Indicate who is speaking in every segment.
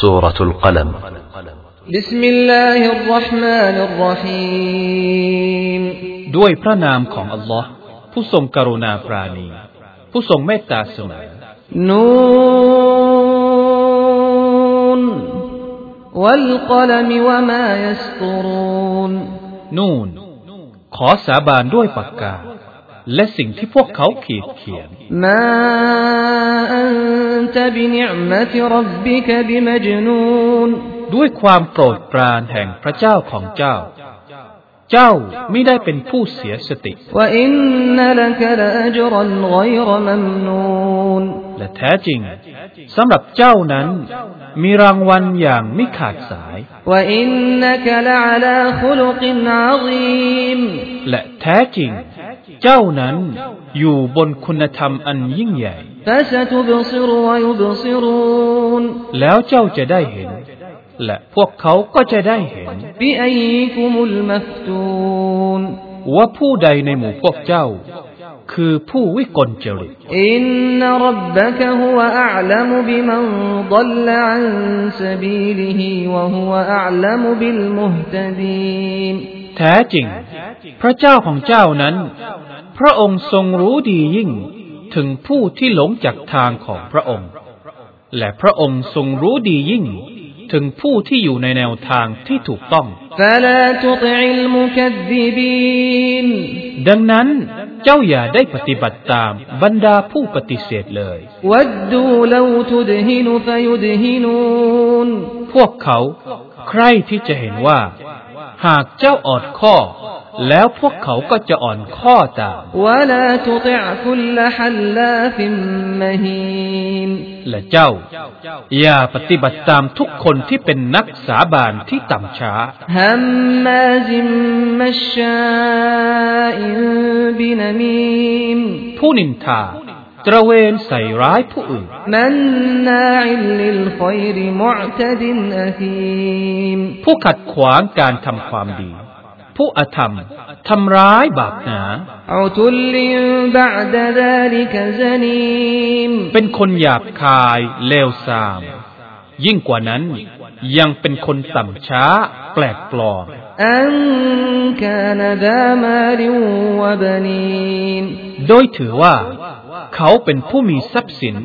Speaker 1: سورة القلم
Speaker 2: بسم الله الرحمن الرحيم
Speaker 1: ด้วยพระนามของอัลลอฮ์ผู้ทรงกรุณาปราณี ผู้ทรงเมตตาเสมอ
Speaker 2: نون والقلم وما يسطرون
Speaker 1: นูน ขอสาบานด้วยปากกา และสิ่งที่พวกเขาขีดเขียน
Speaker 2: มาอันตบินิอมติรับบิกบิมจนูน
Speaker 1: ด้วยความโปรดปรานแห่งพระเจ้าของเจ้า เจ้าไม่ได้เป็นผู้เสียสติและแท้จริงสำหรับเจ้านั้น มีรางวัลอย่างไม่ขาดสายและแท้จริง เจ้านั้นอยู่บนคุณธรรมอันยิ่งใหญ่ แล้วเจ้าจะได้เห็น และพวกเขาก็จะได้เห็น ว่าผู้ใดในหมู่พวกเจ้า คือผู้วิกลจริต
Speaker 2: อินนรับบกฮุวะอัลมบิมันดลลันสบีลิฮิวะฮุวะอัลมบิลมุฮตดีน
Speaker 1: แท้จริง พระเจ้าของเจ้านั้น พระองค์ทรงรู้ดียิ่งถึงผู้ที่หลงจากทางของพระองค์ และพระองค์ทรงรู้ดียิ่งถึงผู้ที่อยู่ในแนวทางที่ถูกต้อง ดังนั้นเจ้าอย่าได้ปฏิบัติตามบรรดาผู้ปฏิเสธเลย พวกเขา ใครที่จะเห็นว่า หากเจ้าออดข้อ แล้วพวกเขาก็จะอ่อนข้อตามและเจ้า อย่าปฏิบัติตามทุกคนที่เป็นนักสาบานที่ต่ำช้าผู้นินทา ตระเวนใส่ร้ายผู้อื่น
Speaker 2: มันนาอิลลิลคอยรมุอตดินอฮีม
Speaker 1: ผู้ขัดขวางการทำความดี ผู้อธรรมทำร้ายบาปหนา
Speaker 2: อุตุลิบะดดาลิกะซนีม
Speaker 1: เป็นคนหยาบคายเลวทราม ยิ่งกว่านั้นยังเป็นคนต่ำช้า แปลกปลอม
Speaker 2: อันกานดามาลิวบนีน
Speaker 1: โดยถือว่า เขาเป็นผู้มีทรัพย์สิน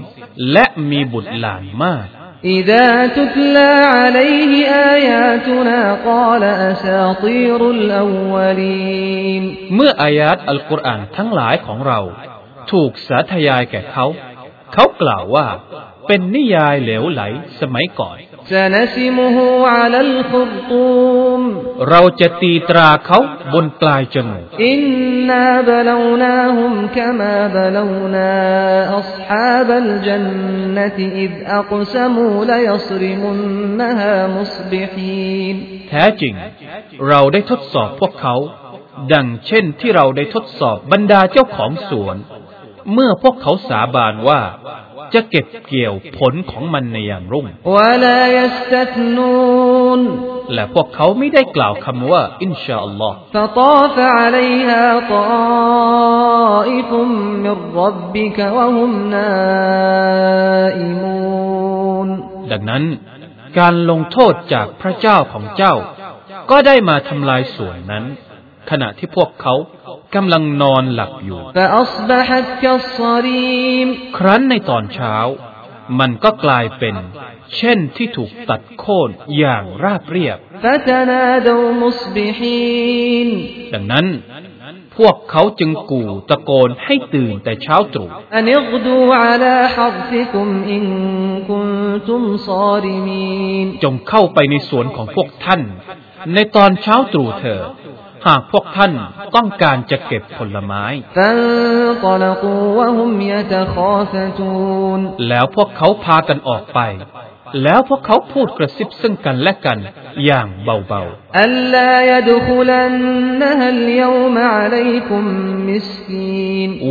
Speaker 1: และมีบุตรหลานมาก
Speaker 2: إذا تتلى عليه آياتنا قال أساطير الأولين
Speaker 1: เมื่ออายาตอัลกุรอานทั้งหลายของเรา ถูกสาธยายแก่เขา เขากล่าวว่า เป็นนิยายเหลวไหลสมัยก่อน เราจะตีตราเขาบนปลายจมูก
Speaker 2: อินนาบลานาฮุมคมาบลานาอัศฮาบัลจันนติอิดอักซมูลยศริมุนนฮามุสบิฮีน
Speaker 1: แท้จริง เราได้ทดสอบพวกเขา ดังเช่นที่เราได้ทดสอบบรรดาเจ้าของสวน เมื่อพวกเขาสาบานว่า จะเก็บเกี่ยวผลของมันในยามรุ่งและพวกเขาไม่ได้กล่าวคำว่า อินชาอัลลอฮ์ดังนั้น การลงโทษจากพระเจ้าของเจ้า ก็ได้มาทำลายส่วนนั้น ขณะที่พวกเขากำลังนอนหลับอยู่ ครั้นในตอนเช้า มันก็กลายเป็น เช่นที่ถูกตัดโค่นอย่างราบเรียบ ดังนั้นพวกเขาจึงกู่ตะโกนให้ตื่นแต่เช้าตรู่จงเข้าไปในสวนของพวกท่าน ในตอนเช้าตรู่เถิด หากพวกท่านต้องการจะเก็บผลไม้ แล้วพวกเขาพากันออกไป แล้วพวกเขาพูดกระซิบซึ่งกันและกันอย่างเบาๆ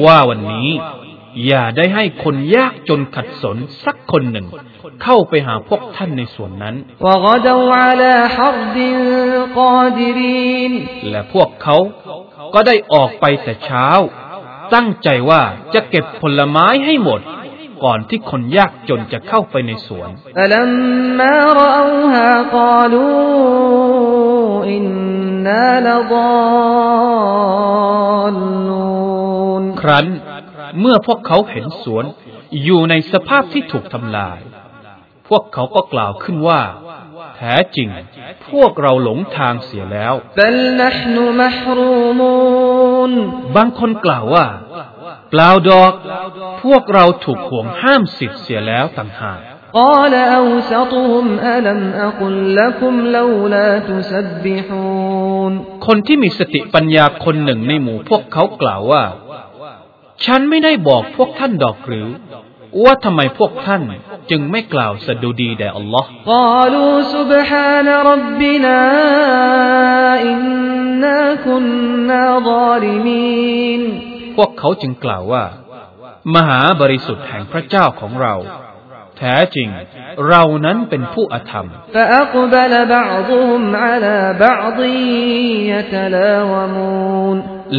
Speaker 1: ว่าวันนี้ อย่าได้ให้คนยากจนขัดสนสักคนหนึ่ง เข้าไปหาพวกท่านในส่วนนั้นและพวกเขาก็ได้ออกไปแต่เช้า ตั้งใจว่าจะเก็บผลไม้ให้หมด ก่อนที่คนยากจนจะเข้าไปในสวนครั้น เมื่อพวกเขาเห็นสวน อยู่ในสภาพที่ถูกทำลาย พวกเขาก็กล่าวขึ้นว่า แท้จริง พวกเราหลงทางเสียแล้ว
Speaker 2: بل نحن محرومون
Speaker 1: บางคนกล่าวว่าเปล่าดอก พวกเราถูกห่วงห้ามสิทธิ์เสียแล้วต่างหาก
Speaker 2: قال أوسطهم ألم أقل لكم لولا تسبحون
Speaker 1: คนที่มีสติปัญญาคนหนึ่งในหมู่พวกเขากล่าวว่า ฉันไม่ได้บอกพวกท่านดอกหรือว่าทำไมพวกท่านจึงไม่กล่าวสดุดีแด่ Allah
Speaker 2: กล่าวสุบฮานรับบินาอินนาคุนนาซาลิมีน
Speaker 1: พวกเขาจึงกล่าวว่า มหาบริสุทธิ์แห่งพระเจ้าของเรา แท้จริง เรานั้นเป็นผู้อธรรม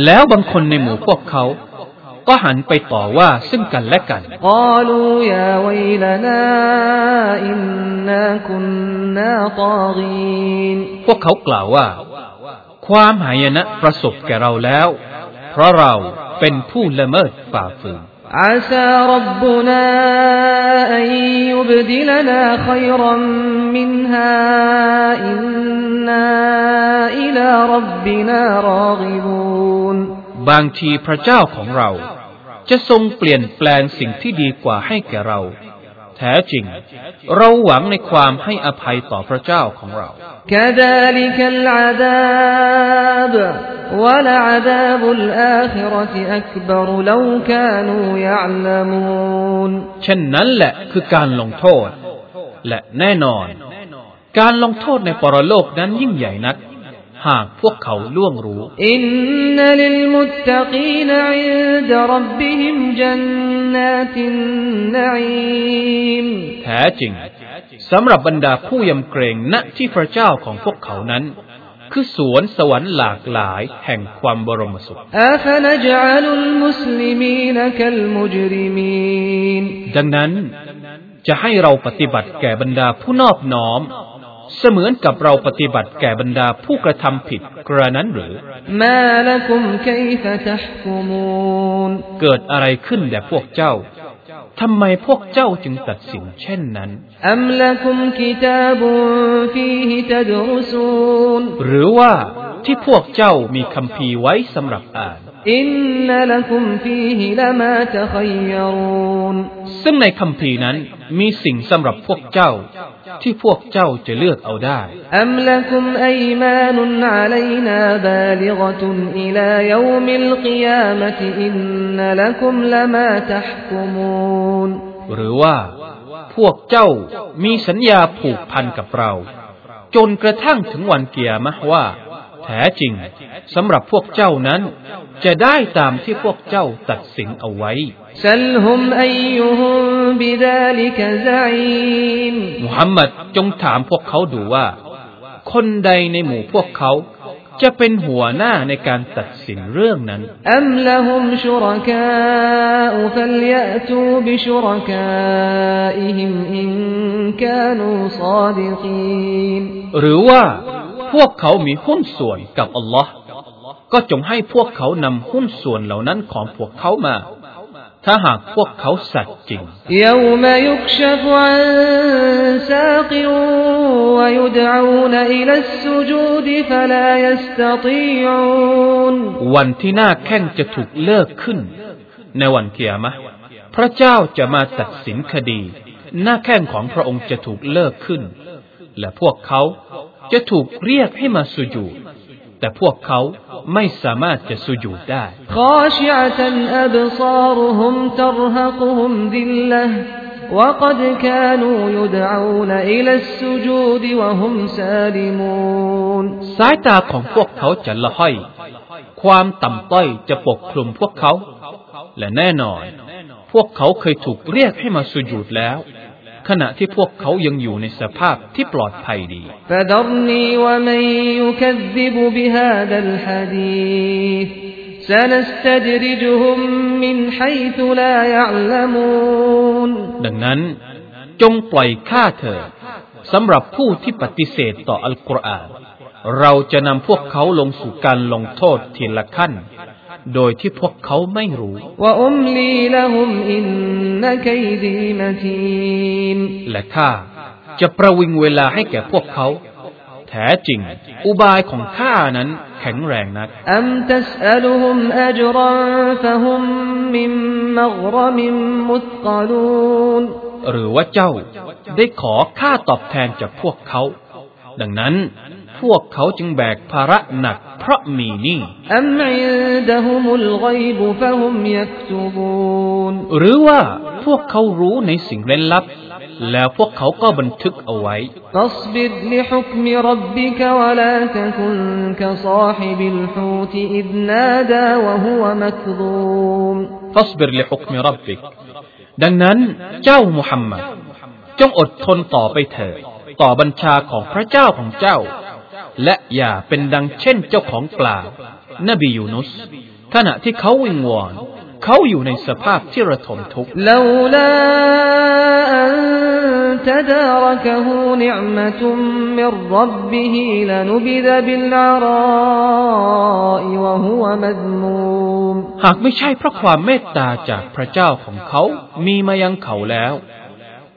Speaker 1: แล้วบางคนในหมู่พวกเขา ก็หันไปต่อว่าซึ่งกันและกัน
Speaker 2: قالوا يا ويلنا إنا كنا طاغين
Speaker 1: พวกเขากล่าวว่า ความหายนะประสบแก่เราแล้ว เพราะเราเป็นผู้ละเมิดฝ่าฝืน
Speaker 2: عسى ربنا أن يبدلنا خيرا منها إنا إلى ربنا راغبون
Speaker 1: บางทีพระเจ้าของเรา จะทรงเปลี่ยนแปลงสิ่งที่ดีกว่าให้แก่เรา แท้จริง เราหวังในความให้อภัยต่อพระเจ้าของเราเช่นนั้นแหละคือการลงโทษ และแน่นอน การลงโทษในปรโลกนั้นยิ่งใหญ่นัก หากพวกเขาล่วงรู้
Speaker 2: อินนัลิลมุตตะกีนอินดรับบิฮิมจันนาตินนีม
Speaker 1: แท้จริงสำหรับบรรดาผู้ยำเกรงณที่พระเจ้าของพวกเขานั้น คือสวนสวรรค์หลากหลายแห่งความบรมสุขดังนั้นจะให้เราปฏิบัติแก่บรรดาผู้นอบน้อม เสมือนกับเราปฏิบัติแก่บรรดาผู้กระทำผิดกระนั้นหรือ
Speaker 2: ما لكم كيف تحكمون
Speaker 1: เกิดอะไรขึ้นแด่พวกเจ้าทำไมพวกเจ้าจึงตัดสินเช่นนั้น
Speaker 2: أم لكم كتاب فيه تدرسون
Speaker 1: หรือว่า ที่พวกเจ้ามีคัมภีร์ไว้สำหรับอ่าน
Speaker 2: إن لكم فيه لما تخيرون
Speaker 1: ซึ่งในคัมภีร์นั้นมีสิ่งสำหรับพวกเจ้า ที่พวกเจ้าจะเลือกเอาได้
Speaker 2: อัมละคุมอมานุนอะลัยนาบาลิกตุนอิลายวมิลกิยามะอินนละคุมลมาตะฮกุมูน
Speaker 1: หรือว่า พวกเจ้ามีสัญญาผูกพันกับเรา จนกระทั่งถึงวันเกียร์มะว่า แท้จริงสำหรับพวกเจ้านั้น จะได้ตามที่พวกเจ้าตัดสินเอาไว้มุฮัมมัดจงถามพวกเขาดูว่า คนใดในหมู่พวกเขาจะเป็นหัวหน้าในการตัดสินเรื่องนั้น
Speaker 2: อัมละฮุมชุรกาอุฟัลยะตูบิชุรกาอิฮิมอินกานูซาดิกีน
Speaker 1: หรือว่า พวกเขามีหุ้นส่วนกับอัลลอฮ์ก็จงให้พวกเขานำหุ้นส่วนเหล่านั้นของพวกเขามา ถ้าหากพวกเขาสัตย์จริงวันที่หน้าแข้งจะถูกเลิกขึ้น ในวันเกียร์มะพระเจ้าจะมาตัดสินคดี หน้าแข้งของพระองค์จะถูกเลิกขึ้น และพวกเขา จะถูกเรียกให้มาสุญูดแต่พวกเขาไม่สามารถจะสุญูดได้
Speaker 2: خاشعة أبصارهم ترهقهم ذلة وقد كانوا يدعون إلى السجود وهم سالمون
Speaker 1: สายตาของพวกเขาจะละห้อย ความต่ำต้อยจะปกคลุมพวกเขา และแน่นอน พวกเขาเคยถูกเรียกให้มาสุญูดแล้ว ขณะที่พวกเขายังอยู่ในสภาพที่ปลอดภัยดี ดังนั้น จงปล่อยข้าเธอสำหรับผู้ที่ปฏิเสธต่ออัลกุรอาน เราจะนำพวกเขาลงสู่การลงโทษทีละขั้น โดยที่พวกเขาไม่รู้ และข้าจะประวิงเวลาให้แก่พวกเขา แท้จริง อุบายของข้านั้นแข็งแรงนัก
Speaker 2: อัมตัสอัลุฮุมอัจรันฟะฮุมมิมมักรมิมมุตกลูน
Speaker 1: หรือว่าเจ้าได้ขอค่าตอบแทนจากพวกเขา ดังนั้น พวกเขาจึงแบกภาระหนักเพราะมีนี่หรือว่าพวกเขารู้ในสิ่งเร้นลับ แล้วพวกเขาก็บันทึกเอาไว้ฟัสบิรลิฮุกมิรับบิกดังนั้นเจ้ามุฮัมมัดจงอดทนต่อไปเถิดต่อบัญชาของพระเจ้าของเจ้า และอย่าเป็นดังเช่นเจ้าของปลานบียูนุส ขณะที่เขาวิงวอนเขาอยู่ในสภาพที่ระทมทุกข์
Speaker 2: تداركه نعمة من ربه لنبذ بالعراء وهو مذموم
Speaker 1: หากไม่ใช่เพราะความเมตตาจากพระเจ้าของเขา มีมายังเขาแล้ว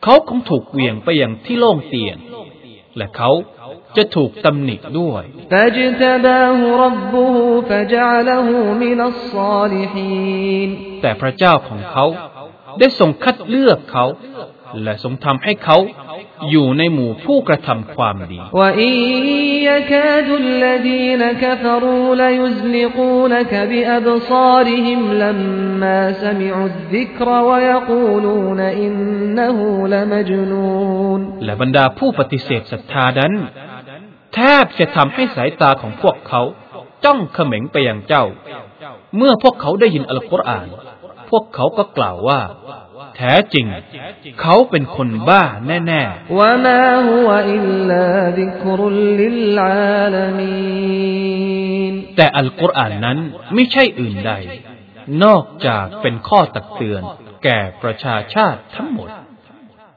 Speaker 1: เขาคงถูกเหวี่ยงไปอย่างที่โล่งเตียน และเขาจะถูกตำหนิด้วยแต่พระเจ้าของเขาได้ทรงคัดเลือกเขา และทรงทำให้เขาอยู่ในหมู่ผู้กระทำความดีและบรรดาผู้ปฏิเสธศรัทธานั้น แทบจะทำให้สายตาของพวกเขา จ้องเขม็งไปยังเจ้า เมื่อพวกเขาได้ยินอัลกุรอาน พวกเขาก็กล่าวว่า แท้จริง เขาเป็นคนบ้าแน่ๆแต่อัลกุรอานนั้นไม่ใช่อื่นใด นอกจากเป็นข้อตักเตือน แก่ประชาชาติทั้งหมด